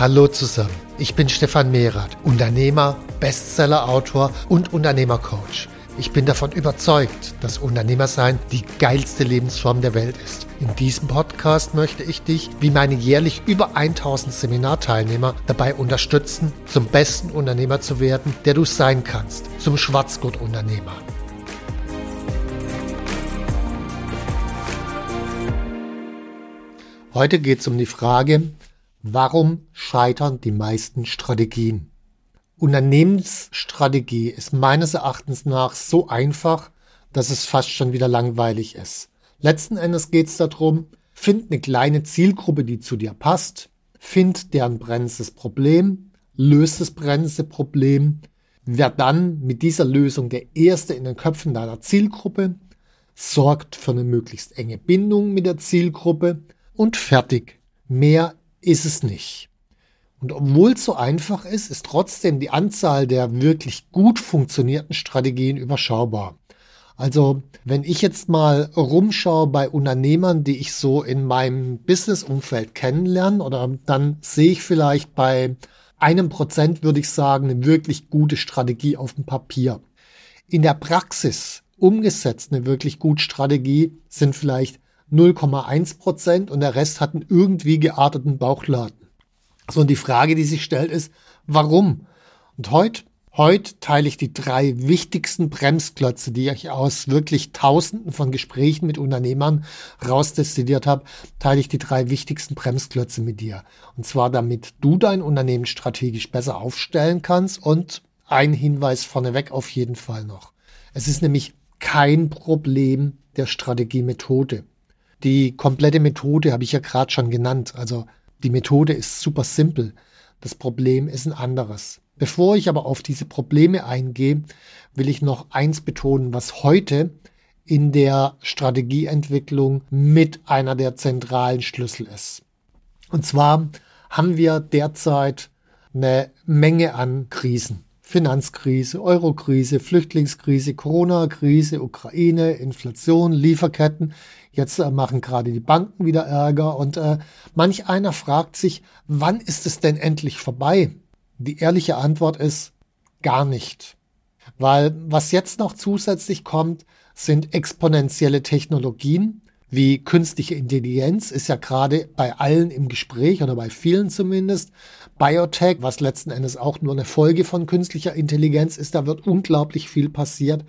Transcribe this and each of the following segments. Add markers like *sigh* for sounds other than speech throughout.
Hallo zusammen, ich bin Stefan Mehrath, Unternehmer, Bestseller-Autor und Unternehmercoach. Ich bin davon überzeugt, dass Unternehmersein die geilste Lebensform der Welt ist. In diesem Podcast möchte ich dich, wie meine jährlich über 1000 Seminarteilnehmer, dabei unterstützen, zum besten Unternehmer zu werden, der du sein kannst, zum Schwarzgurt-Unternehmer. Heute geht es um die Frage, Warum scheitern die meisten Strategien? Unternehmensstrategie ist meines Erachtens nach so einfach, dass es fast schon wieder langweilig ist. Letzten Endes geht es darum, find eine kleine Zielgruppe, die zu dir passt, find deren brennendes Problem, löst das brennende Problem, wer dann mit dieser Lösung der Erste in den Köpfen deiner Zielgruppe, sorgt für eine möglichst enge Bindung mit der Zielgruppe und fertig. Mehr ist es nicht. Und obwohl es so einfach ist, ist trotzdem die Anzahl der wirklich gut funktionierten Strategien überschaubar. Also wenn ich jetzt mal rumschaue bei Unternehmern, die ich so in meinem Business-Umfeld kennenlerne, oder dann sehe ich vielleicht bei einem Prozent, würde ich sagen, eine wirklich gute Strategie auf dem Papier. In der Praxis umgesetzt eine wirklich gute Strategie sind vielleicht 0,1 Prozent und der Rest hat einen irgendwie gearteten Bauchladen. So, und die Frage, die sich stellt, ist, warum? Und heute, heute teile ich die drei wichtigsten Bremsklötze, die ich aus wirklich Tausenden von Gesprächen mit Unternehmern rausdestilliert habe, teile ich die drei wichtigsten Bremsklötze mit dir. Und zwar, damit du dein Unternehmen strategisch besser aufstellen kannst und ein Hinweis vorneweg auf jeden Fall noch. Es ist nämlich kein Problem der Strategiemethode. Die komplette Methode habe ich ja gerade schon genannt. Also die Methode ist super simpel. Das Problem ist ein anderes. Bevor ich aber auf diese Probleme eingehe, will ich noch eins betonen, was heute in der Strategieentwicklung mit einer der zentralen Schlüssel ist. Und zwar haben wir derzeit eine Menge an Krisen. Finanzkrise, Eurokrise, Flüchtlingskrise, Corona-Krise, Ukraine, Inflation, Lieferketten. Jetzt äh, machen gerade die Banken wieder Ärger und äh, manch einer fragt sich, wann ist es denn endlich vorbei? Die ehrliche Antwort ist gar nicht. Weil was jetzt noch zusätzlich kommt, sind exponentielle Technologien, wie künstliche Intelligenz ist ja gerade bei allen im Gespräch oder bei vielen zumindest. Biotech, was letzten Endes auch nur eine Folge von künstlicher Intelligenz ist, da wird unglaublich viel passiert.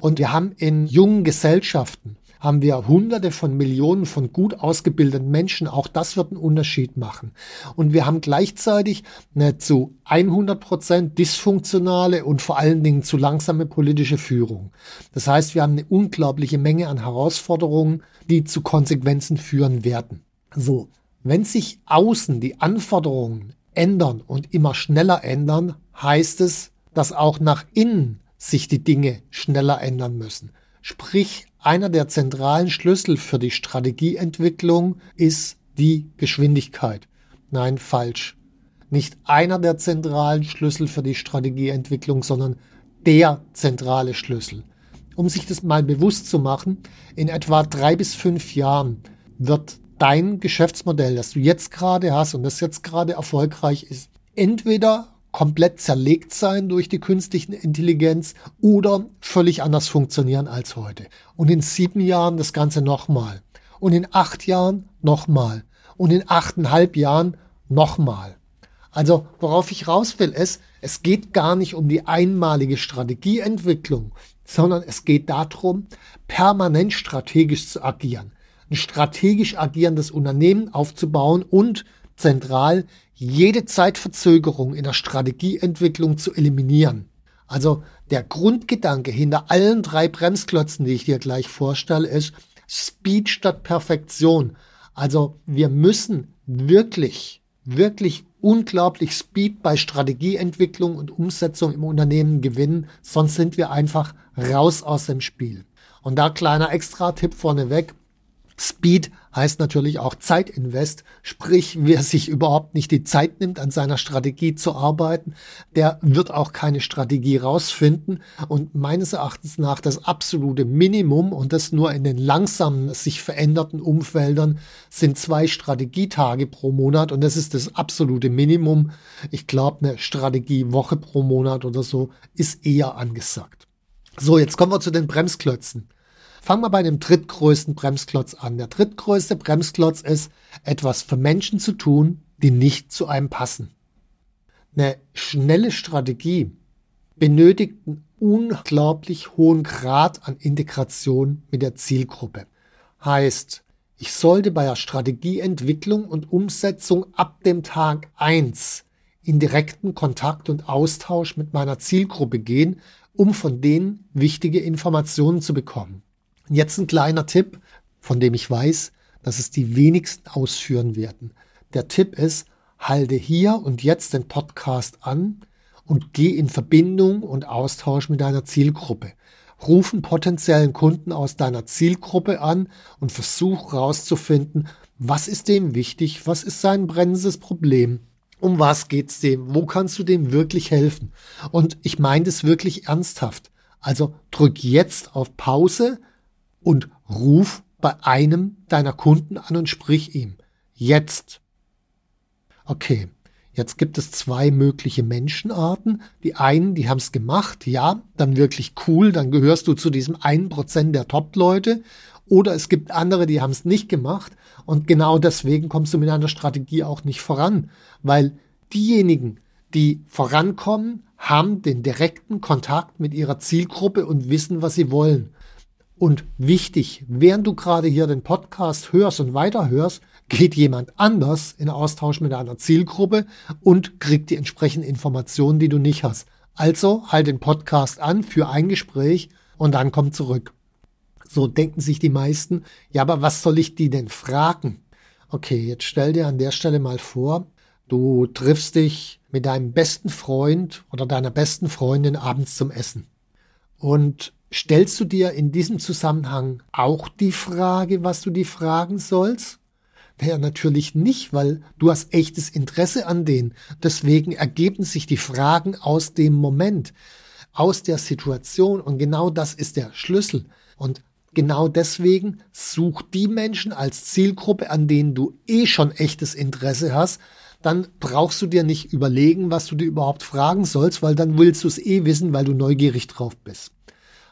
Und wir haben in jungen Gesellschaften haben wir hunderte von Millionen von gut ausgebildeten Menschen. Auch das wird einen Unterschied machen. Und wir haben gleichzeitig eine zu 100 Prozent dysfunktionale und vor allen Dingen zu langsame politische Führung. Das heißt, wir haben eine unglaubliche Menge an Herausforderungen, die zu Konsequenzen führen werden. So. Wenn sich außen die Anforderungen ändern und immer schneller ändern, heißt es, dass auch nach innen sich die Dinge schneller ändern müssen. Sprich, einer der zentralen Schlüssel für die Strategieentwicklung ist die Geschwindigkeit. Nein, falsch. Nicht einer der zentralen Schlüssel für die Strategieentwicklung, sondern der zentrale Schlüssel. Um sich das mal bewusst zu machen, in etwa drei bis fünf Jahren wird dein Geschäftsmodell, das du jetzt gerade hast und das jetzt gerade erfolgreich ist, entweder komplett zerlegt sein durch die künstliche Intelligenz oder völlig anders funktionieren als heute. Und in sieben Jahren das Ganze nochmal. Und in acht Jahren nochmal. Und in achteinhalb Jahren nochmal. Also worauf ich raus will, ist, es geht gar nicht um die einmalige Strategieentwicklung, sondern es geht darum, permanent strategisch zu agieren. Ein strategisch agierendes Unternehmen aufzubauen und zentral jede Zeitverzögerung in der Strategieentwicklung zu eliminieren. Also der Grundgedanke hinter allen drei Bremsklötzen, die ich dir gleich vorstelle, ist, Speed statt Perfektion. Also wir müssen wirklich, wirklich unglaublich Speed bei Strategieentwicklung und Umsetzung im Unternehmen gewinnen, sonst sind wir einfach raus aus dem Spiel. Und da kleiner Extra-Tipp vorneweg. Speed heißt natürlich auch Zeitinvest, sprich, wer sich überhaupt nicht die Zeit nimmt, an seiner Strategie zu arbeiten, der wird auch keine Strategie rausfinden. Und meines Erachtens nach das absolute Minimum und das nur in den langsamen, sich veränderten Umfeldern sind zwei Strategietage pro Monat und das ist das absolute Minimum. Ich glaube, eine Strategiewoche pro Monat oder so ist eher angesagt. So, jetzt kommen wir zu den Bremsklötzen. Fangen wir bei dem drittgrößten Bremsklotz an. Der drittgrößte Bremsklotz ist, etwas für Menschen zu tun, die nicht zu einem passen. Eine schnelle Strategie benötigt einen unglaublich hohen Grad an Integration mit der Zielgruppe. Heißt, ich sollte bei der Strategieentwicklung und Umsetzung ab dem Tag eins in direkten Kontakt und Austausch mit meiner Zielgruppe gehen, um von denen wichtige Informationen zu bekommen. Jetzt ein kleiner Tipp, von dem ich weiß, dass es die wenigsten ausführen werden. Der Tipp ist, halte hier und jetzt den Podcast an und geh in Verbindung und Austausch mit deiner Zielgruppe. Rufen potenziellen Kunden aus deiner Zielgruppe an und versuch herauszufinden, was ist dem wichtig, was ist sein brennendes Problem, um was geht's dem, wo kannst du dem wirklich helfen. Und ich meine das wirklich ernsthaft. Also drück jetzt auf Pause, und ruf bei einem deiner Kunden an und sprich ihm. Jetzt. Okay, jetzt gibt es zwei mögliche Menschenarten. Die einen, die haben es gemacht, ja, dann wirklich cool, dann gehörst du zu diesem einen Prozent der Top-Leute. Oder es gibt andere, die haben es nicht gemacht und genau deswegen kommst du mit einer Strategie auch nicht voran, weil diejenigen, die vorankommen, haben den direkten Kontakt mit ihrer Zielgruppe und wissen, was sie wollen. Und wichtig, während du gerade hier den Podcast hörst und weiterhörst, geht jemand anders in Austausch mit einer Zielgruppe und kriegt die entsprechenden Informationen, die du nicht hast. Also halt den Podcast an für ein Gespräch und dann komm zurück. So denken sich die meisten, ja, aber was soll ich die denn fragen? Okay, jetzt stell dir an der Stelle mal vor, du triffst dich mit deinem besten Freund oder deiner besten Freundin abends zum Essen. Und Stellst du dir in diesem Zusammenhang auch die Frage, was du die fragen sollst? Naja, natürlich nicht, weil du hast echtes Interesse an denen. Deswegen ergeben sich die Fragen aus dem Moment, aus der Situation. Und genau das ist der Schlüssel. Und genau deswegen such die Menschen als Zielgruppe, an denen du eh schon echtes Interesse hast. Dann brauchst du dir nicht überlegen, was du dir überhaupt fragen sollst, weil dann willst du es eh wissen, weil du neugierig drauf bist.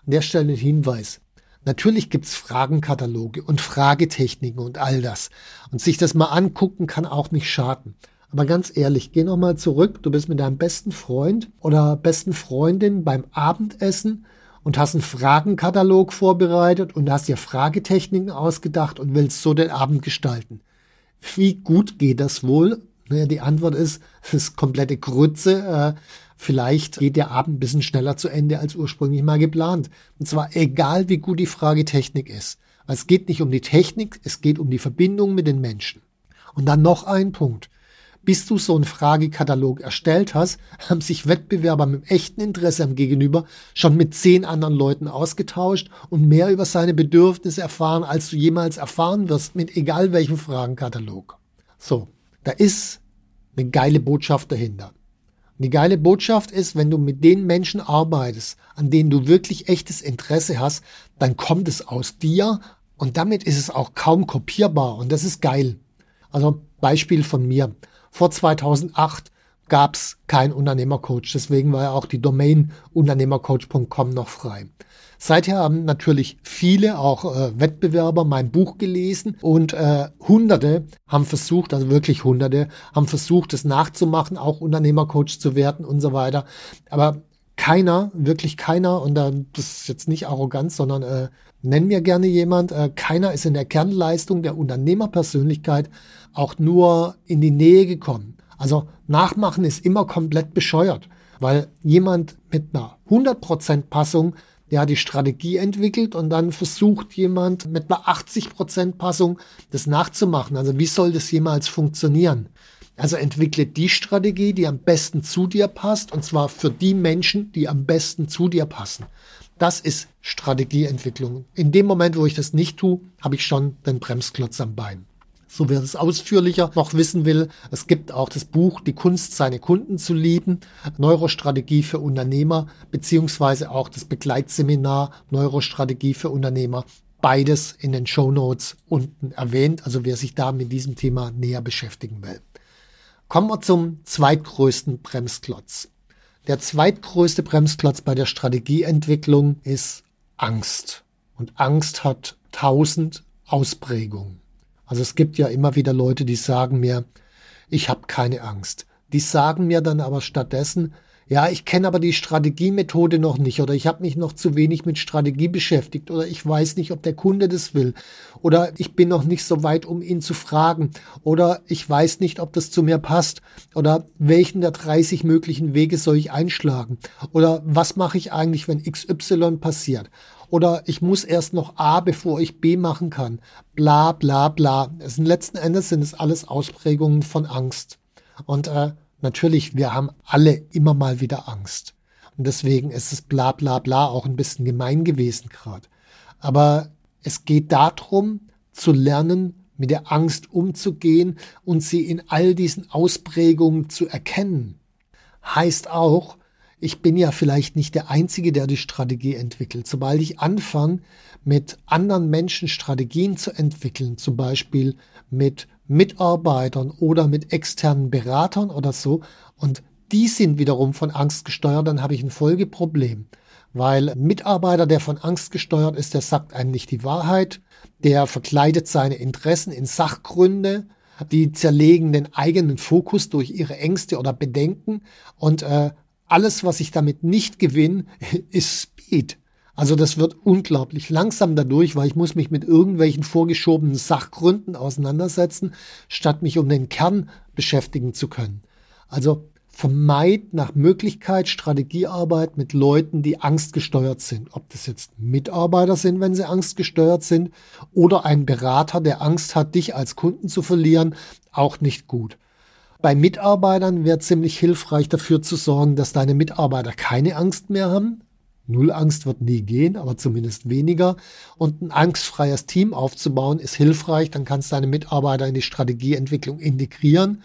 An der Stelle ein Hinweis. Natürlich gibt's Fragenkataloge und Fragetechniken und all das. Und sich das mal angucken kann auch nicht schaden. Aber ganz ehrlich, geh nochmal zurück. Du bist mit deinem besten Freund oder besten Freundin beim Abendessen und hast einen Fragenkatalog vorbereitet und hast dir Fragetechniken ausgedacht und willst so den Abend gestalten. Wie gut geht das wohl? Naja, die Antwort ist, es ist komplette Grütze. Äh, vielleicht geht der Abend ein bisschen schneller zu Ende als ursprünglich mal geplant. Und zwar egal, wie gut die Fragetechnik ist. Es geht nicht um die Technik, es geht um die Verbindung mit den Menschen. Und dann noch ein Punkt. Bis du so einen Fragekatalog erstellt hast, haben sich Wettbewerber mit echten Interesse am Gegenüber schon mit zehn anderen Leuten ausgetauscht und mehr über seine Bedürfnisse erfahren, als du jemals erfahren wirst, mit egal welchem Fragenkatalog. So, da ist eine geile Botschaft dahinter. Die geile Botschaft ist, wenn du mit den Menschen arbeitest, an denen du wirklich echtes Interesse hast, dann kommt es aus dir und damit ist es auch kaum kopierbar und das ist geil. Also Beispiel von mir. Vor 2008 gab es keinen Unternehmercoach, deswegen war ja auch die Domain unternehmercoach.com noch frei. Seither haben natürlich viele, auch äh, Wettbewerber, mein Buch gelesen und äh, Hunderte haben versucht, also wirklich Hunderte, haben versucht, es nachzumachen, auch Unternehmercoach zu werden und so weiter. Aber keiner, wirklich keiner, und äh, das ist jetzt nicht arrogant, sondern äh, nenn mir gerne jemand, äh, keiner ist in der Kernleistung der Unternehmerpersönlichkeit auch nur in die Nähe gekommen. Also nachmachen ist immer komplett bescheuert, weil jemand mit einer 100% Passung der die Strategie entwickelt und dann versucht jemand mit einer 80% Passung das nachzumachen. Also wie soll das jemals funktionieren? Also entwickle die Strategie, die am besten zu dir passt und zwar für die Menschen, die am besten zu dir passen. Das ist Strategieentwicklung. In dem Moment, wo ich das nicht tue, habe ich schon den Bremsklotz am Bein. So wer es ausführlicher noch wissen will, es gibt auch das Buch Die Kunst, seine Kunden zu lieben, Neurostrategie für Unternehmer, beziehungsweise auch das Begleitseminar Neurostrategie für Unternehmer. Beides in den Show Notes unten erwähnt, also wer sich da mit diesem Thema näher beschäftigen will. Kommen wir zum zweitgrößten Bremsklotz. Der zweitgrößte Bremsklotz bei der Strategieentwicklung ist Angst. Und Angst hat tausend Ausprägungen. Also es gibt ja immer wieder Leute, die sagen mir, ich habe keine Angst. Die sagen mir dann aber stattdessen, ja, ich kenne aber die Strategiemethode noch nicht oder ich habe mich noch zu wenig mit Strategie beschäftigt oder ich weiß nicht, ob der Kunde das will oder ich bin noch nicht so weit, um ihn zu fragen oder ich weiß nicht, ob das zu mir passt oder welchen der 30 möglichen Wege soll ich einschlagen oder was mache ich eigentlich, wenn XY passiert oder ich muss erst noch A, bevor ich B machen kann. Bla bla bla. Es sind letzten Endes sind es alles Ausprägungen von Angst. Und äh, Natürlich, wir haben alle immer mal wieder Angst. Und deswegen ist es bla bla bla auch ein bisschen gemein gewesen gerade. Aber es geht darum, zu lernen, mit der Angst umzugehen und sie in all diesen Ausprägungen zu erkennen. Heißt auch, ich bin ja vielleicht nicht der Einzige, der die Strategie entwickelt. Sobald ich anfange, mit anderen Menschen Strategien zu entwickeln, zum Beispiel mit Mitarbeitern oder mit externen Beratern oder so und die sind wiederum von Angst gesteuert, dann habe ich ein Folgeproblem. Weil ein Mitarbeiter, der von Angst gesteuert ist, der sagt einem nicht die Wahrheit, der verkleidet seine Interessen in Sachgründe, die zerlegen den eigenen Fokus durch ihre Ängste oder Bedenken und äh, alles, was ich damit nicht gewinne, *laughs* ist Speed. Also das wird unglaublich langsam dadurch, weil ich muss mich mit irgendwelchen vorgeschobenen Sachgründen auseinandersetzen, statt mich um den Kern beschäftigen zu können. Also vermeid nach Möglichkeit Strategiearbeit mit Leuten, die angstgesteuert sind. Ob das jetzt Mitarbeiter sind, wenn sie angstgesteuert sind, oder ein Berater, der Angst hat, dich als Kunden zu verlieren, auch nicht gut. Bei Mitarbeitern wäre ziemlich hilfreich dafür zu sorgen, dass deine Mitarbeiter keine Angst mehr haben, Null Angst wird nie gehen, aber zumindest weniger. Und ein angstfreies Team aufzubauen ist hilfreich. Dann kannst du deine Mitarbeiter in die Strategieentwicklung integrieren.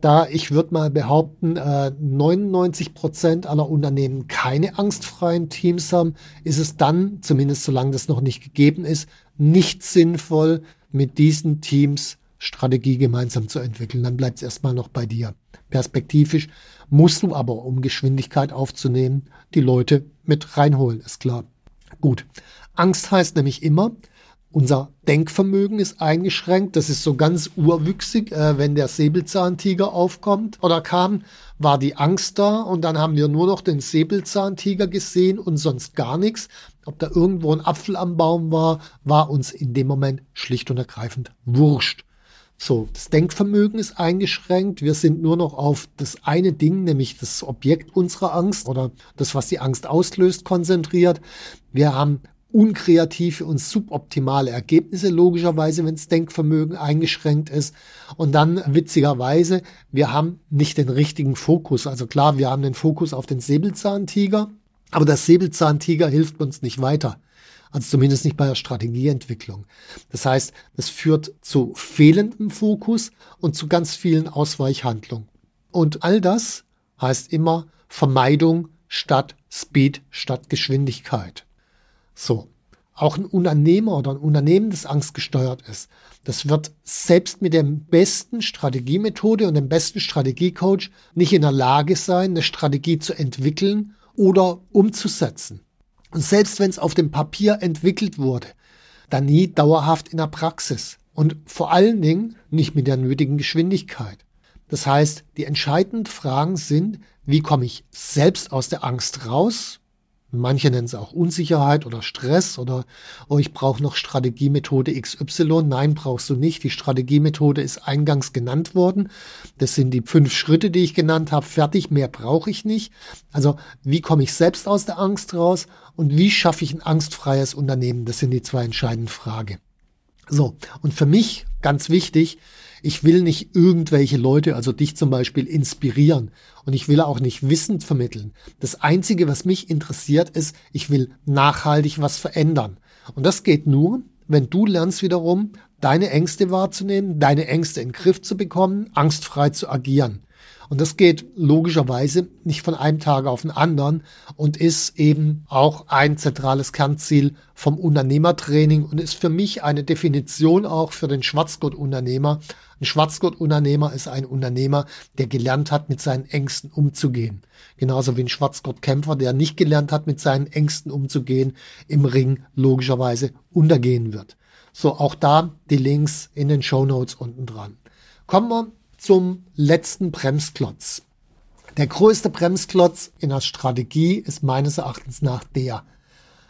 Da ich würde mal behaupten, 99 äh, Prozent aller Unternehmen keine angstfreien Teams haben, ist es dann, zumindest solange das noch nicht gegeben ist, nicht sinnvoll, mit diesen Teams Strategie gemeinsam zu entwickeln. Dann bleibt es erstmal noch bei dir. Perspektivisch musst du aber, um Geschwindigkeit aufzunehmen, die Leute mit reinholen, ist klar. Gut. Angst heißt nämlich immer, unser Denkvermögen ist eingeschränkt. Das ist so ganz urwüchsig. Äh, wenn der Säbelzahntiger aufkommt oder kam, war die Angst da und dann haben wir nur noch den Säbelzahntiger gesehen und sonst gar nichts. Ob da irgendwo ein Apfel am Baum war, war uns in dem Moment schlicht und ergreifend wurscht. So, das Denkvermögen ist eingeschränkt. Wir sind nur noch auf das eine Ding, nämlich das Objekt unserer Angst oder das, was die Angst auslöst, konzentriert. Wir haben unkreative und suboptimale Ergebnisse, logischerweise, wenn das Denkvermögen eingeschränkt ist. Und dann, witzigerweise, wir haben nicht den richtigen Fokus. Also klar, wir haben den Fokus auf den Säbelzahntiger, aber der Säbelzahntiger hilft uns nicht weiter. Also zumindest nicht bei der Strategieentwicklung. Das heißt, das führt zu fehlendem Fokus und zu ganz vielen Ausweichhandlungen. Und all das heißt immer Vermeidung statt Speed, statt Geschwindigkeit. So. Auch ein Unternehmer oder ein Unternehmen, das angstgesteuert ist, das wird selbst mit der besten Strategiemethode und dem besten Strategiecoach nicht in der Lage sein, eine Strategie zu entwickeln oder umzusetzen. Und selbst wenn es auf dem Papier entwickelt wurde, dann nie dauerhaft in der Praxis und vor allen Dingen nicht mit der nötigen Geschwindigkeit. Das heißt, die entscheidenden Fragen sind, wie komme ich selbst aus der Angst raus? Manche nennen es auch Unsicherheit oder Stress oder oh, ich brauche noch Strategiemethode XY. Nein, brauchst du nicht. Die Strategiemethode ist eingangs genannt worden. Das sind die fünf Schritte, die ich genannt habe. Fertig, mehr brauche ich nicht. Also wie komme ich selbst aus der Angst raus und wie schaffe ich ein angstfreies Unternehmen? Das sind die zwei entscheidenden Fragen. So, und für mich ganz wichtig, ich will nicht irgendwelche Leute, also dich zum Beispiel, inspirieren. Und ich will auch nicht Wissen vermitteln. Das Einzige, was mich interessiert, ist, ich will nachhaltig was verändern. Und das geht nur, wenn du lernst wiederum, deine Ängste wahrzunehmen, deine Ängste in den Griff zu bekommen, angstfrei zu agieren. Und das geht logischerweise nicht von einem Tag auf den anderen und ist eben auch ein zentrales Kernziel vom Unternehmertraining und ist für mich eine Definition auch für den Schwarzgurt-Unternehmer. Ein Schwarzgurt-Unternehmer ist ein Unternehmer, der gelernt hat, mit seinen Ängsten umzugehen. Genauso wie ein Schwarzgurt-Kämpfer, der nicht gelernt hat, mit seinen Ängsten umzugehen, im Ring logischerweise untergehen wird. So, auch da die Links in den Show Notes unten dran. Kommen wir zum letzten Bremsklotz. Der größte Bremsklotz in der Strategie ist meines Erachtens nach der,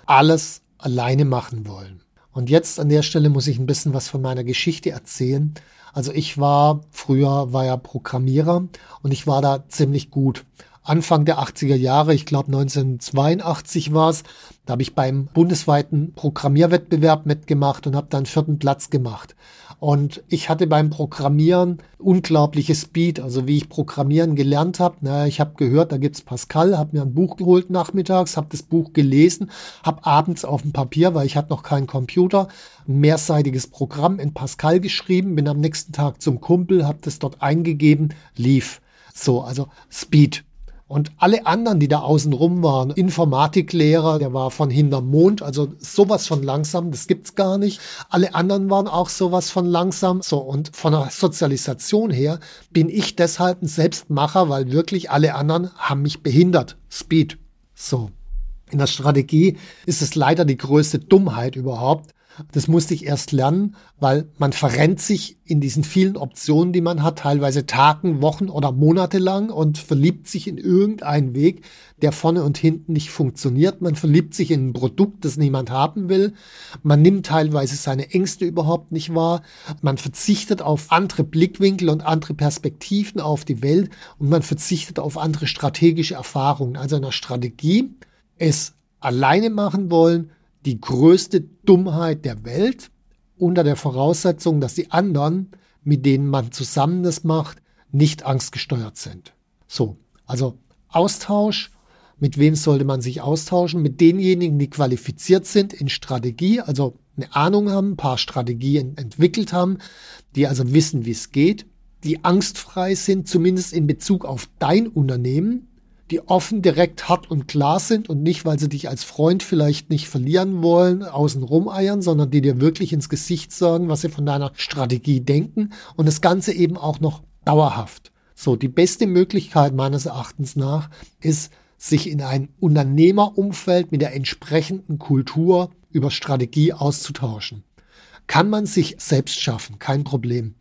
alles alleine machen wollen. Und jetzt an der Stelle muss ich ein bisschen was von meiner Geschichte erzählen. Also ich war früher war ja Programmierer und ich war da ziemlich gut. Anfang der 80er Jahre, ich glaube 1982 war es, da habe ich beim bundesweiten Programmierwettbewerb mitgemacht und habe dann vierten Platz gemacht. Und ich hatte beim Programmieren unglaubliche Speed, also wie ich Programmieren gelernt habe. Naja, ich habe gehört, da gibt's Pascal, habe mir ein Buch geholt nachmittags, habe das Buch gelesen, habe abends auf dem Papier, weil ich hatte noch keinen Computer, ein mehrseitiges Programm in Pascal geschrieben, bin am nächsten Tag zum Kumpel, habe das dort eingegeben, lief. So, also Speed. Und alle anderen, die da außen rum waren, Informatiklehrer, der war von hinterm Mond, also sowas von langsam, das gibt's gar nicht. Alle anderen waren auch sowas von langsam. So, und von der Sozialisation her bin ich deshalb ein Selbstmacher, weil wirklich alle anderen haben mich behindert. Speed. So. In der Strategie ist es leider die größte Dummheit überhaupt, das musste ich erst lernen, weil man verrennt sich in diesen vielen Optionen, die man hat, teilweise Tagen, Wochen oder Monate lang und verliebt sich in irgendeinen Weg, der vorne und hinten nicht funktioniert. Man verliebt sich in ein Produkt, das niemand haben will. Man nimmt teilweise seine Ängste überhaupt nicht wahr. Man verzichtet auf andere Blickwinkel und andere Perspektiven auf die Welt und man verzichtet auf andere strategische Erfahrungen. Also in der Strategie es alleine machen wollen, die größte Dummheit der Welt unter der Voraussetzung, dass die anderen, mit denen man zusammen das macht, nicht angstgesteuert sind. So, also Austausch. Mit wem sollte man sich austauschen? Mit denjenigen, die qualifiziert sind in Strategie, also eine Ahnung haben, ein paar Strategien entwickelt haben, die also wissen, wie es geht, die angstfrei sind, zumindest in Bezug auf dein Unternehmen, die offen, direkt, hart und klar sind und nicht, weil sie dich als Freund vielleicht nicht verlieren wollen, außen rumeiern, sondern die dir wirklich ins Gesicht sagen, was sie von deiner Strategie denken und das Ganze eben auch noch dauerhaft. So, die beste Möglichkeit meines Erachtens nach ist, sich in ein Unternehmerumfeld mit der entsprechenden Kultur über Strategie auszutauschen. Kann man sich selbst schaffen, kein Problem.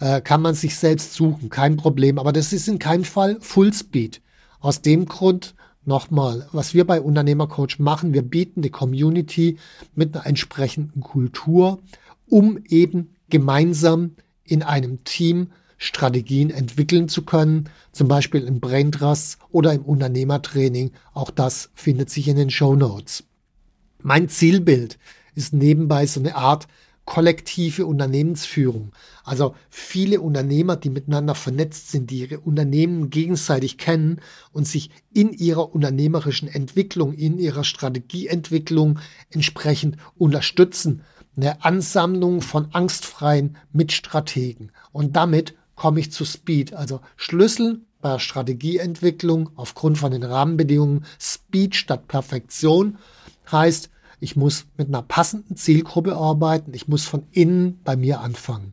Äh, kann man sich selbst suchen, kein Problem. Aber das ist in keinem Fall Fullspeed. Aus dem Grund nochmal, was wir bei Unternehmercoach machen, wir bieten die Community mit einer entsprechenden Kultur, um eben gemeinsam in einem Team Strategien entwickeln zu können, zum Beispiel im Braintrust oder im Unternehmertraining. Auch das findet sich in den Show Notes. Mein Zielbild ist nebenbei so eine Art kollektive Unternehmensführung. Also viele Unternehmer, die miteinander vernetzt sind, die ihre Unternehmen gegenseitig kennen und sich in ihrer unternehmerischen Entwicklung, in ihrer Strategieentwicklung entsprechend unterstützen. Eine Ansammlung von angstfreien Mitstrategen. Und damit komme ich zu Speed. Also Schlüssel bei Strategieentwicklung aufgrund von den Rahmenbedingungen Speed statt Perfektion heißt, ich muss mit einer passenden Zielgruppe arbeiten. Ich muss von innen bei mir anfangen.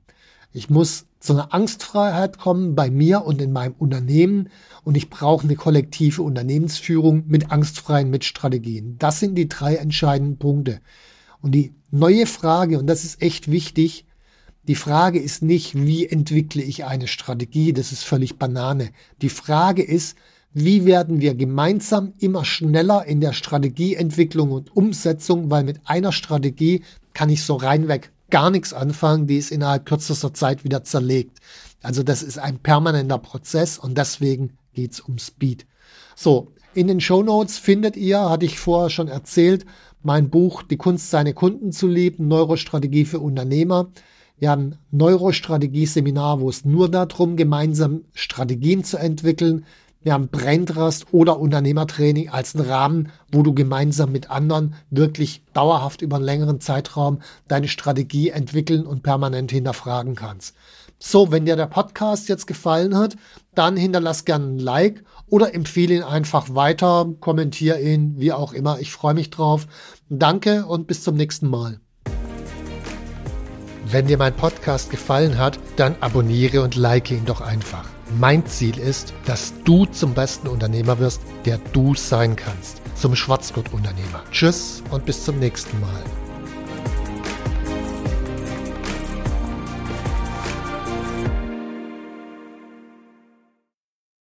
Ich muss zu einer Angstfreiheit kommen bei mir und in meinem Unternehmen und ich brauche eine kollektive Unternehmensführung mit angstfreien Mitstrategien. Das sind die drei entscheidenden Punkte. Und die neue Frage, und das ist echt wichtig, die Frage ist nicht, wie entwickle ich eine Strategie, das ist völlig Banane. Die Frage ist, wie werden wir gemeinsam immer schneller in der Strategieentwicklung und Umsetzung, weil mit einer Strategie kann ich so reinweg gar nichts anfangen, die ist innerhalb kürzester Zeit wieder zerlegt. Also das ist ein permanenter Prozess und deswegen geht's um Speed. So, in den Show Notes findet ihr, hatte ich vorher schon erzählt, mein Buch Die Kunst, seine Kunden zu lieben, Neurostrategie für Unternehmer. Wir haben ein Neurostrategie-Seminar, wo es nur darum, gemeinsam Strategien zu entwickeln. Wir haben Braintrust oder Unternehmertraining als einen Rahmen, wo du gemeinsam mit anderen wirklich dauerhaft über einen längeren Zeitraum deine Strategie entwickeln und permanent hinterfragen kannst. So, wenn dir der Podcast jetzt gefallen hat, dann hinterlass gerne ein Like oder empfehle ihn einfach weiter, kommentiere ihn, wie auch immer. Ich freue mich drauf. Danke und bis zum nächsten Mal. Wenn dir mein Podcast gefallen hat, dann abonniere und like ihn doch einfach. Mein Ziel ist, dass du zum besten Unternehmer wirst, der du sein kannst. Zum Schwarzgurt-Unternehmer. Tschüss und bis zum nächsten Mal.